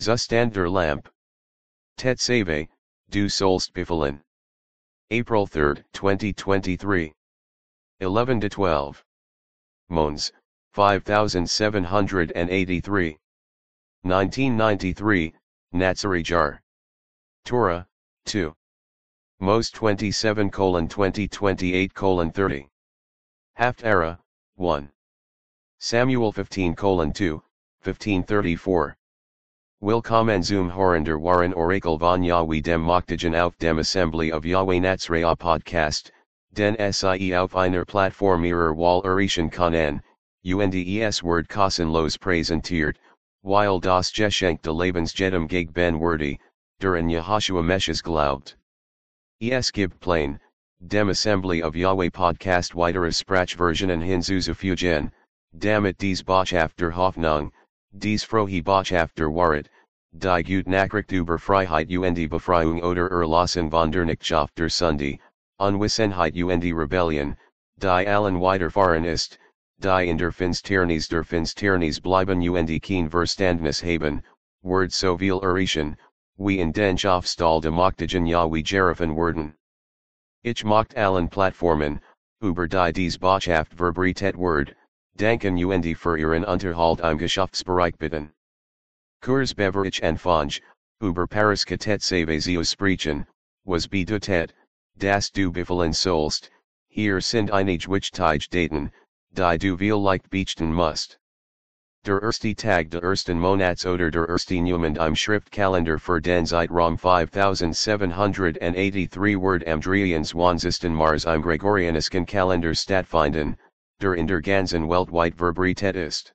Zustand der Lamp. Tetzaveh, du sollst befallen. April 3, 2023. 11 to 12. Mons, 5783. 1993, Natsarijar. Torah, 2. Mos 27 colon 2028 colon 30. Haftarah, 1. Samuel 15 colon 2, 1534. Willkommen zum Hören der Waren Orakel von Yahweh dem Moktagen auf dem Assembly of Yahweh Natsraya Podcast, den Sie auf einer Plattform ihrer Wahl erreichen können, UNDES Word kostenlos präsentiert, weil das Geschenk de Lebensjedem gig ben wordy, der in Yehoshua Meshes glaubt. Es gibt plain, dem Assembly of Yahweh Podcast weiteres Sprachversionen hinzuzufügen, damit dies Botschaft der Hoffnung, dies frohe Botschaft der Wahrheit, die gut Nachricht über Freiheit und die Befreiung oder Erlassen von der Knechtschaft der Sünde, Unwissenheit und die Rebellion, die allen widerfahren ist, die in der Finsternis der Finsternis bleiben und kein Verstandnis haben, Word so viel erreichen, wie in den Schafstall de Moktagen Yahweh Jerifen werden. Ich mocht allen Plattformen, über die dies Botschaft verbreitet Word, danken und für ihren Unterhalt im Geschäftsbereich bitten. Kurs Beverich and Fonge, über Paris Katet Save sprechen, was bedeutet, das du befallen sollst, hier sind einige wichtige Daten, die du viel vielleicht beachten musst. Der erste Tag der ersten Monats oder der ersten Jemand im Schriftkalender für den Zeitraum 5783 Word am Dreien Mars im Gregorianischen Kalender stattfinden, der in der ganzen Weltweit verbreitet ist.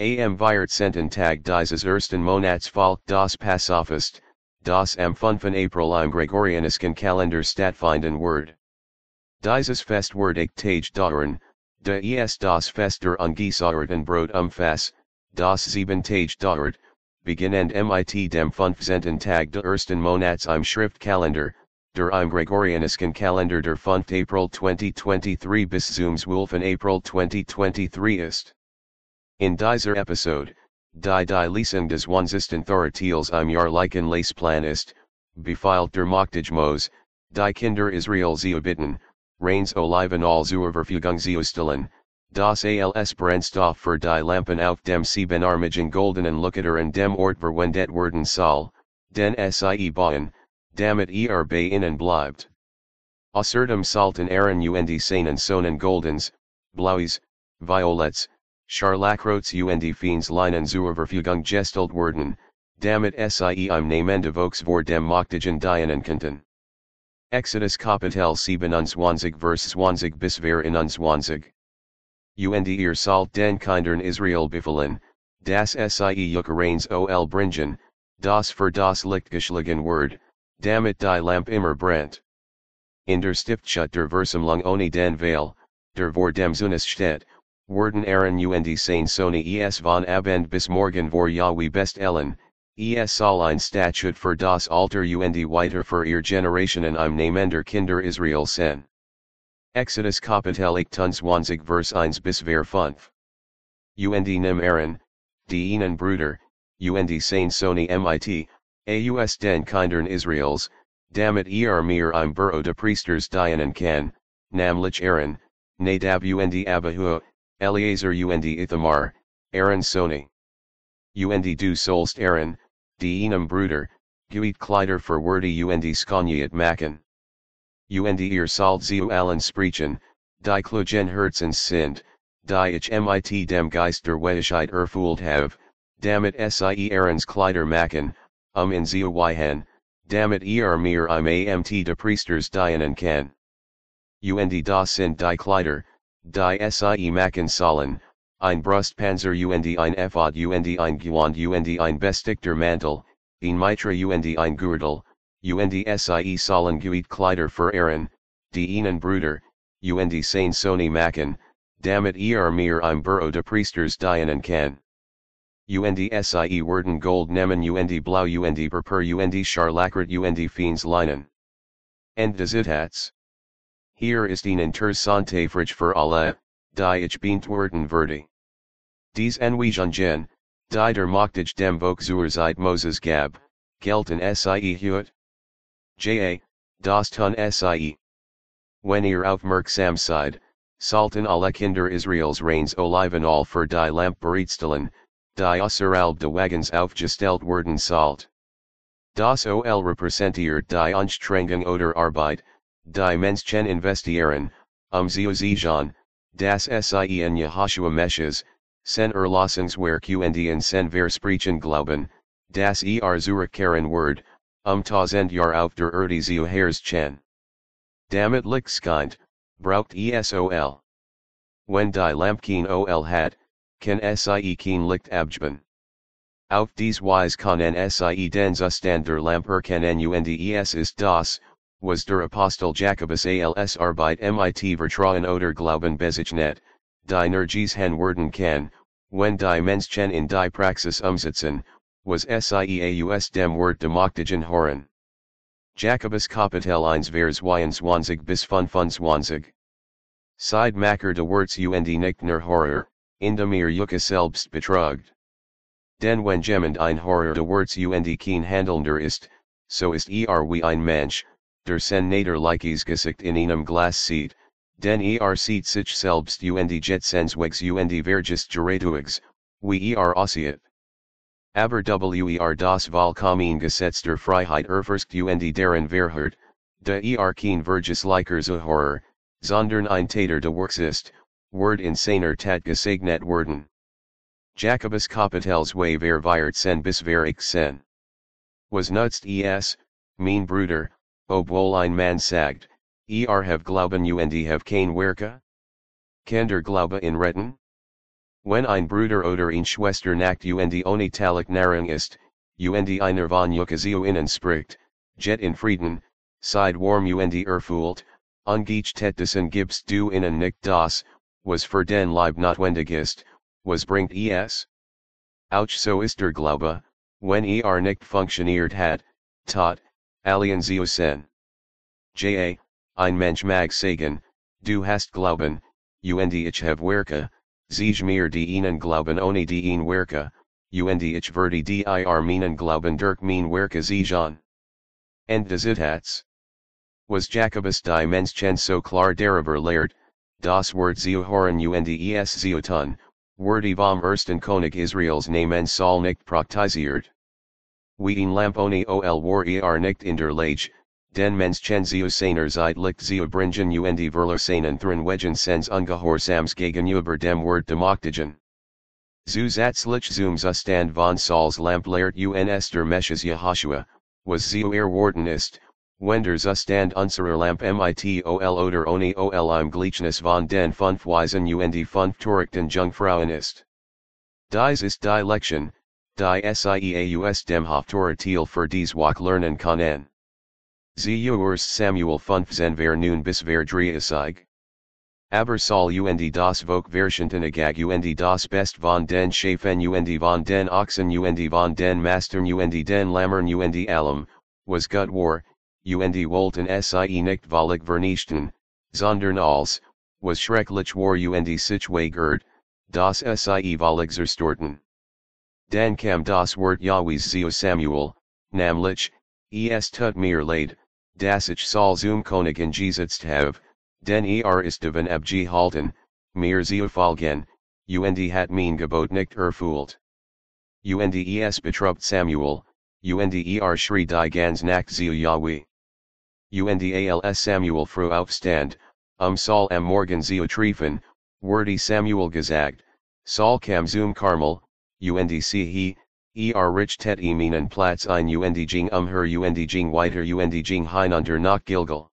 Am Vierzehnten Tag dieses ersten Monats folgt das Passafest, das am 5. April im Gregorianischen Kalender stattfinden wird. Dieses Fest wird ich Tage dauern, de es das Fest der Ungesäuerten Brot umfass, das sieben dauert, beginnend mit dem 15. Tag der ersten Monats im Schriftkalender, der im Gregorianischen Kalender der 5. April 2023 bis zum 12. April 2023 ist. In dieser Episode, die die Lesung des Wanzisten Thoratils im Jahrlichen Leisplan ist, befiehlt der Moktage Mos, die Kinder Israel zu bitten, Reins Oliven all zur Verfügung zu stellen, das als Brennstoff für die Lampen auf dem Siebenarmigen goldenen Lukater dem Ort verwendet werden soll, den sie bauen, damit er bay bei ihnen bleibt. Außerdem sollten Aaron und seinen Sonnen Goldens, Blaues, Violets, Scharlachrots und Fiends Leinen zur Verfügung gestellt werden, damit sie im Namen de Vokes vor dem Moktagen dienen könnten. Exodus Kapitel 27 Vers 20 bis Ver in unzwanzig. Und ihr sollt den Kindern Israel befallen, das sie Ukraines ol bringen, das für das Lichtgeschlagen Word, damit die Lamp immer brennt. In der Stiftschut der Versammlung ohne den Veil, der vor dem Zunis steht, Worden Aaron und seine Sony es von Abend bis morgen vor Yahweh best Ellen, es soll ein Statut für das Alter und weiter für ihr Generationen im Namen der Kinder Israel sen. Exodus Kapitel 28 Vers 1 bis Ver 5. Und nimm Aaron, die Enen Bruder, und seine Sony mit, aus den Kindern Israels, damit er mir im Büro de Priesters dienen kann, namlich Aaron, Nadab und Abihu, Eleazar und Ithamar, Aaron Sony. Und du sollst Aaron, die einem Bruder, Guit Kleider für Wordy und Skoniat machen. Und ihr sollt zu allen sprechen, die Klugen Herzens sind, die ich mit dem Geist der Weisheit erfüllt have, damit sie Aarons Kleider machen, um in weihen, damit er mir im amt de Priesters dienen kann. Und das sind die Kleider, Die Sie machen sollen, ein Brustpanzer und ein Ephod und ein Gewand und ein bestickter Mantel, ein Mitra und ein Gürtel, und Sie sollen Guit Kleider für Aaron, die ihnen Bruder, und seine Sony machen, damit er mir im Büro de Priesters dienen kann. Und Sie werden Gold nehmen und Blau und Purpur und Scharlachrot und Fiends Linen. End des Zitats. Hier ist een interessante Frage für alle, die ich beantworten werde. Dies Enweijungen, Die der Machtig dem Vok zur Zeit Moses Gab, Gelten Sie Heut? J.A., Das Tun Sie. Wenn ihr auf Merk Samside, Sultan alle Kinder Israels Reigns Oliven all für die Lamp bereitstellen, die außerhalb de Wagens aufgestellt werden salt. Das OL repräsentiert die Anstrengung oder Arbeit, die Menschen investieren, um sichern, das Sie in Yehoshua Meshes, sen in sen Versprechen Glauben, das er Zurückkehren Word, um tausend Jahr auf der Erde zu Chen. Damit Lichtskind, braucht ESOL. Wenn die Lampkeen OL hat, kann SIE keen Licht abgeben. Auf dies Weise kann SIE den Zustand der Lamper kennen und es ist das, was der Apostel Jacobus als Arbeit mit Vertrauen oder Glauben bezeichnet, die Nergies hen werden kann, wenn die Menschen in die Praxis umsetzen, was SIEAUS dem Wort demoktigen Horen. Jacobus Kapitel 1 vers 22 bis 25. Side Macker de Worts und nicht nur Horror, in Yucca selbst betrogt. Den wenn jemand ein Horror de Worts und keen handelnder ist, so ist er wie ein Mensch, der sen nader likes gesicht in einem Glas sieht, den er sieht sich selbst und jet senswegs und vergist geratuigs, wie er aussieht. Aber wer das Vollkommen Gesetz der Freiheit erfürst und deren Verhört, de er keen Vergis liker zu Horror, sondern ein Tater de Works ist, Word in seiner Tat gesegnet werden. Jacobus Kapitels way ver viert sen bis ver ich sen. Was nutzt es, mein Bruder, obwohl ein man sagt, er have glauben und have kein Werke? Kann der Glaube in retten? Wenn ein Bruder oder ein Schwester nacht und ohne talik Nahrung ist, und einer von Yucca innen spricht, jet in Frieden, side warm und erfüllt, Ungeachtetdessen gibst du ihnen nicht das, was für den Leib notwendig ist, was bringt es? Auch so ist der Glaube, wenn er nicht funktioniert hat, tot, alien sen. J.A., ein Mensch mag sagen, du hast Glauben, und ich have Werke, Zij mir die ihnen Glauben ohne die ihn Werke, und ich werde dir meinen Glauben durch mein Werke sichern. End des Zitats was Jacobus die Menschen so klar darüber lehrt, das Wort Zeuhoren und es Zeutun, Word vom ersten König Israels Namen soll nicht praktiziert. Wie ein Lamponi ol war er nicht in der Lage, den Menschen zu seiner Zeit licht zu bringen und verlassen thrin wegen sens ungehorsams gegenüber dem Wort demoktigen. Zusätzlich zum Zustand von Sauls Lamp lehrt uns der Meshes Yehoshua, was zu erwarten ist, Wender Zustand unserer Lamp mit ol oder ohne ol im Gleichnis von den fünf Weisen und fünf Torikten Jungfrauen ist. Dies ist die Lection, die Sieaus dem Haftoratiel für dies Wach lernen können. Sie Urs Samuel 15 ver nun bis ver 30. Aber Saul und das Vok Verschentenagag und das Best von den Schafen und von den Ochsen und von den Mastern und den Lammern und allem, was gut war, und wollten sie nicht völlig vernichten, sondern als, was schrecklich war und sich gerd, das sie völlig zerstorten. Dan kam das Wort Yahwehs zu Samuel, namlich, es tut mir leid, dass ich soll zum Königen gesetzt have, den er ist von abgehalten, mir zu folgen, und hat mein Gebot nicht erfüllt. Und es betrupt Samuel, und er schrie die ganz Nacht zu Yahweh als Samuel fru aufstand, um Saul am Morgen zu treffen, wordy Samuel gesagt, Saul kam zum Carmel, und he, er rich tet eminen Platz ein und jing umher und jing weiter und jing hinunter nach Gilgal.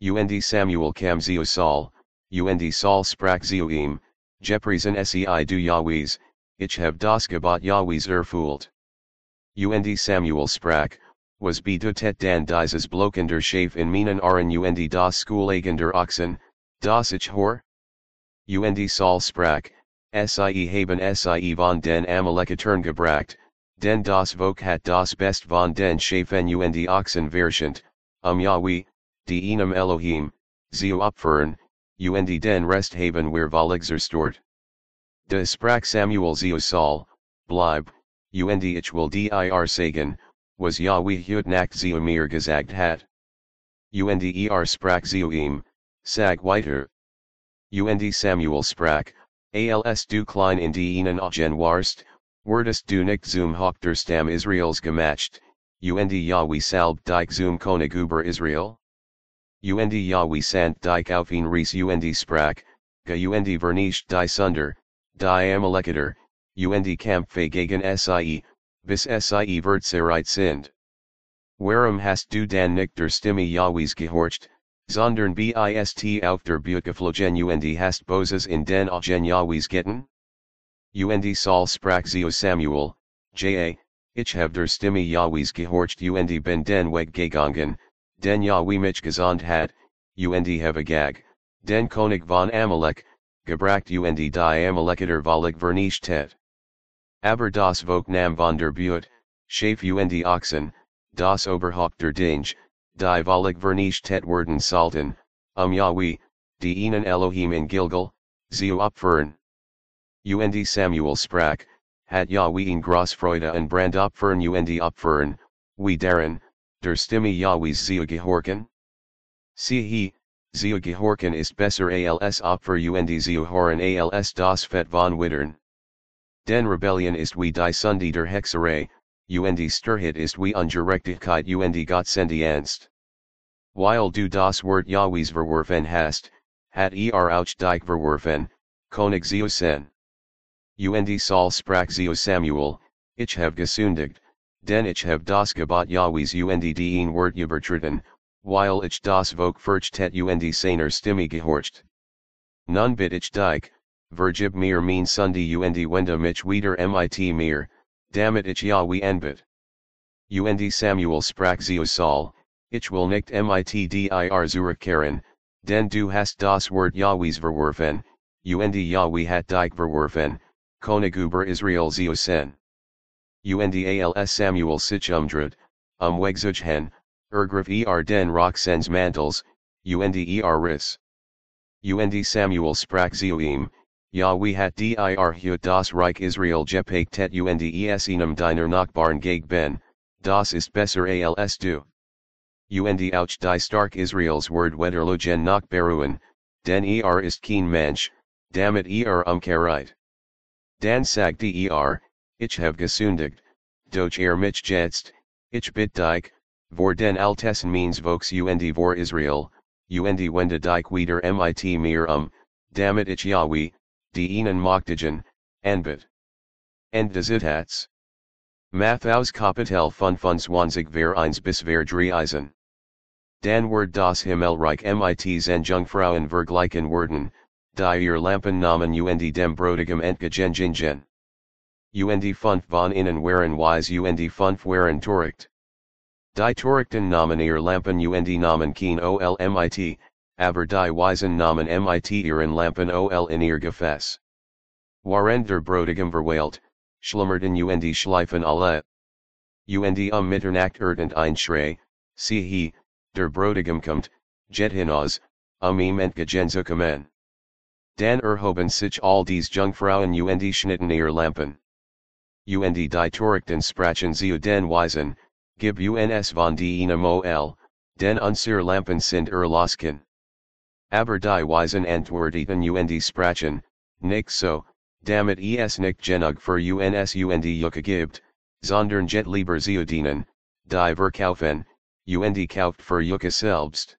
Und Samuel kam zu Saul, und Saul sprach zu ihm, Jeprisen sei du Yahwehs, ich hab das Gebot Yahwehs erfüllt. Und Samuel sprach, was bedutet dan dieses blokender Schaf in minen Aren und das Schoolagender oxen, das ich hor? Und Saul sprach, sie haben sie von den Amalekitern gebracht, den das Vok hat das Best von den Schafen und oxen verschent, um Yahweh, die einem Elohim, zu opfern, und den Rest haben wir zerstört. De sprach Samuel zu Saul, bleib, und ich will dir sagen, was Yahweh hut nacht zu hat. Und er sprach ihm, sag weiter. Und Samuel sprach, als du klein in dienen Agen warst, wurdest du nicht zum Hochter Stamm Israels gemacht, und Yahweh salb dich zum König über Israel? Und Yahweh sant dich auf ihn Reis und sprach, ge und vernicht die Sunder, die Amalekiter, und Kampfe gegen Sie, bis Sie Verzerit sind. Warum hast du dann nicht der Stimme Yahwehs gehorcht, sondern bist auf der Bukeflogen und hast Boses in den Augen Yahwehs getten? Und Saul sprach zu Samuel, Ja, ich hab der Stimme Yahwehs gehorcht und ben den Weg gegangen, den Yahweh mich gesandt hat, und agag, den König von Amalek, gebracht und die Amalekiter Volk vernichtet. Aber das Volk nam von der Buet, Schaf und die Oxen, das Oberhaupt der Dinge, die Volk vernichtet werden Salten, um Yahweh, die ihnen Elohim in Gilgal, zu opfern. Und Samuel sprach, hat Yahweh in gross Freude und Brand opfern und opfern, wie darin, der Stimme Yahwehs zu gehorchen? Siehe, zu gehorchen ist besser als Opfer und zu hören als das Fett von Wittern. Den Rebellion ist wie die Sunde der Hexerei, und Sturheit ist wie Ungerechtigkeit und Gottsendienst. Weil du das Wort Yahwehs verworfen hast, hat er auch dich verworfen, König zu sen. Und Saul sprach zu Samuel, ich hab gesündigt, denn ich hab das Gebot Yahwehs und dien Wort übertreten, weil ich das Volk furchtet und seiner Stimme gehorcht. Nun bit ich dich, vergib mir mein Sunday und wende mich wieder mit mir, damit ich Yahweh anbet. Und Samuel sprach zu Saul, ich will nicht mit dir zurückkehren, denn du hast das Wort Yahwehs verworfen, und Yahweh hat dich verworfen, König über Israel zu sen. Und als Samuel sich umdreht, um wegzuchen, ergriff er den Roxens mantels, und er riss. Und Samuel sprach Yahweh hat dir hut das Reich Israel gepactet und es einem deiner Nachbarn geg ben, das ist besser als du. Und auch die stark Israels Word wederlogen nachberuhen, denn er ist kein Mensch, damit er umkehret. Dan sagt er, ich hab gesündigt, doch er mich jetzt, ich bit dich, vor den altessen means vokes und vor Israel, und wende dich wieder mit mir um, damit ich Yahweh, die ihnen mochtigen, anbit. End des Itats. Mathaus Kapitel 25 ver 1 bis ver 3 Eisen. Dan Word das Himmelreich mit en Jungfrauen vergleichen werden, die ihr Lampen namen und dem Brotigam entgegengingen. Und fünf von ihnen waren wise und fünf waren torricht. Die Torrichten namen ihr Lampen und namen keen ol mit, aber die Weisen namen mit ihren Lampen ol in ihr Gefäß. Waren der Brotigam verweilt, schlummerten und schleifen alle. Und um Mitternacht erdent ein Schrei, siehe, der Brotigam kommt, jet hinaus, um ihm entgegenzukommen. Dan erhoben sich all dies Jungfrauen und schnitten ihr Lampen. Und die Torrichten sprachen zu den Weisen, gib uns von dienem ol, den unsere Lampen sind erlosken. Aber die Weisen antworteten und sprachen, nicht so, damit es nicht genug für uns und Jucke gibt, sondern jet lieber zu dienen, die verkaufen, und kauft für Jucke selbst.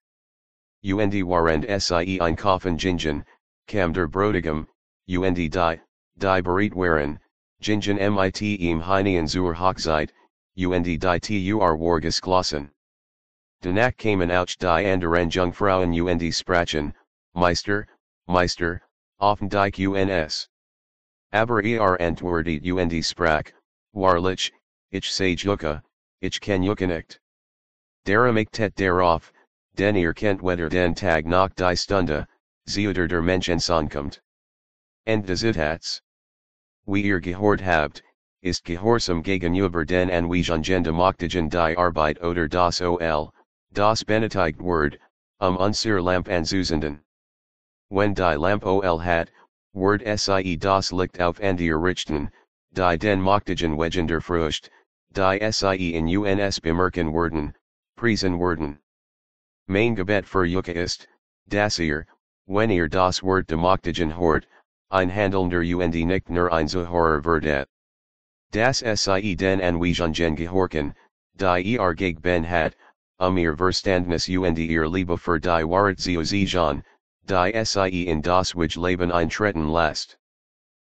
Und warend sie einkaufen gingen, kam der Brotigam, und die, die beredt waren, gingen mit ihm hinein zur Hochzeit, und die tur war geschlossen. Danach kamen auch die anderen Jungfrauen und die sprachen, Meister, Meister, offen dich uns. Aber er antwortet und sprach, Wahrlich, ich sage Jucke, ich ken Jucke nicht. Darum ich tet darauf, den ihr kennt weder den Tag noch die Stunde, Zeuter der Menschen ankommt. End des Itats. Wie ihr gehort habt, ist gehorsam gegen über den Anweisungen mochtigen die Arbeit oder das Ol, das benötigt Word, um unsere Lamp anzuzünden. Wenn die Lamp Ol hat, Word sie das Licht auf an die Richten, die den Mochtigen Wegender Frucht, die Sie in UNS bemerken werden, Priesen werden. Mein Gebet für Yucca ist, dass ihr, wenn ihr das Wort Demochtigen hort, ein handelnder und nicht nur ein Zuhörer werdet. Das Sie den an Anweisungen gehorken, die ihr geg ben hat, ihr Verstandnis und ihr Liebe für die Wahrheit sichern, die Sie in das Wige Leben eintreten last.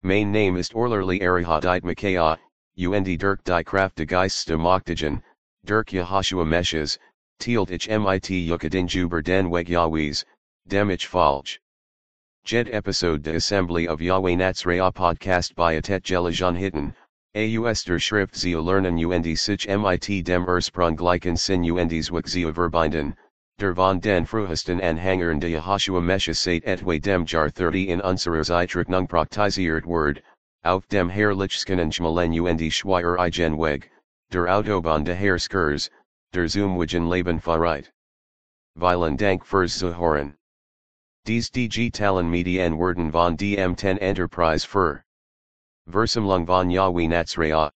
Mein Name ist Orlerly Arihadite Micaiah, und Dirk die Kraft de Geist Demochtigen, Dirk Yehoshua Meshes, Tealt ich mit Yucadin Juber den Weg Yahwehs, dem ich. Jed episode de Assembly of Yahweh Natsraya podcast by Atet Jelajan Hitten, AUS der Schrift zu lernen und sich mit dem Ursprung gleichen Sin und Wik zu verbinden, der von den Fruhesten Anhängern de Yehoshua Meshes seit etwa dem Jar 30 in unserer Zeitrechnung praktisiert Word, auf dem Herrlichskenen Schmalen und Schweier Igen Weg, der Autobahn de Herr Skurs, der Zoomwigen Leben Fahrreit. Vielen Dank fürs Zuhören. Dies digitalen Medien werden von DM10 Enterprise für Versammlung von Yahweh Natsraya,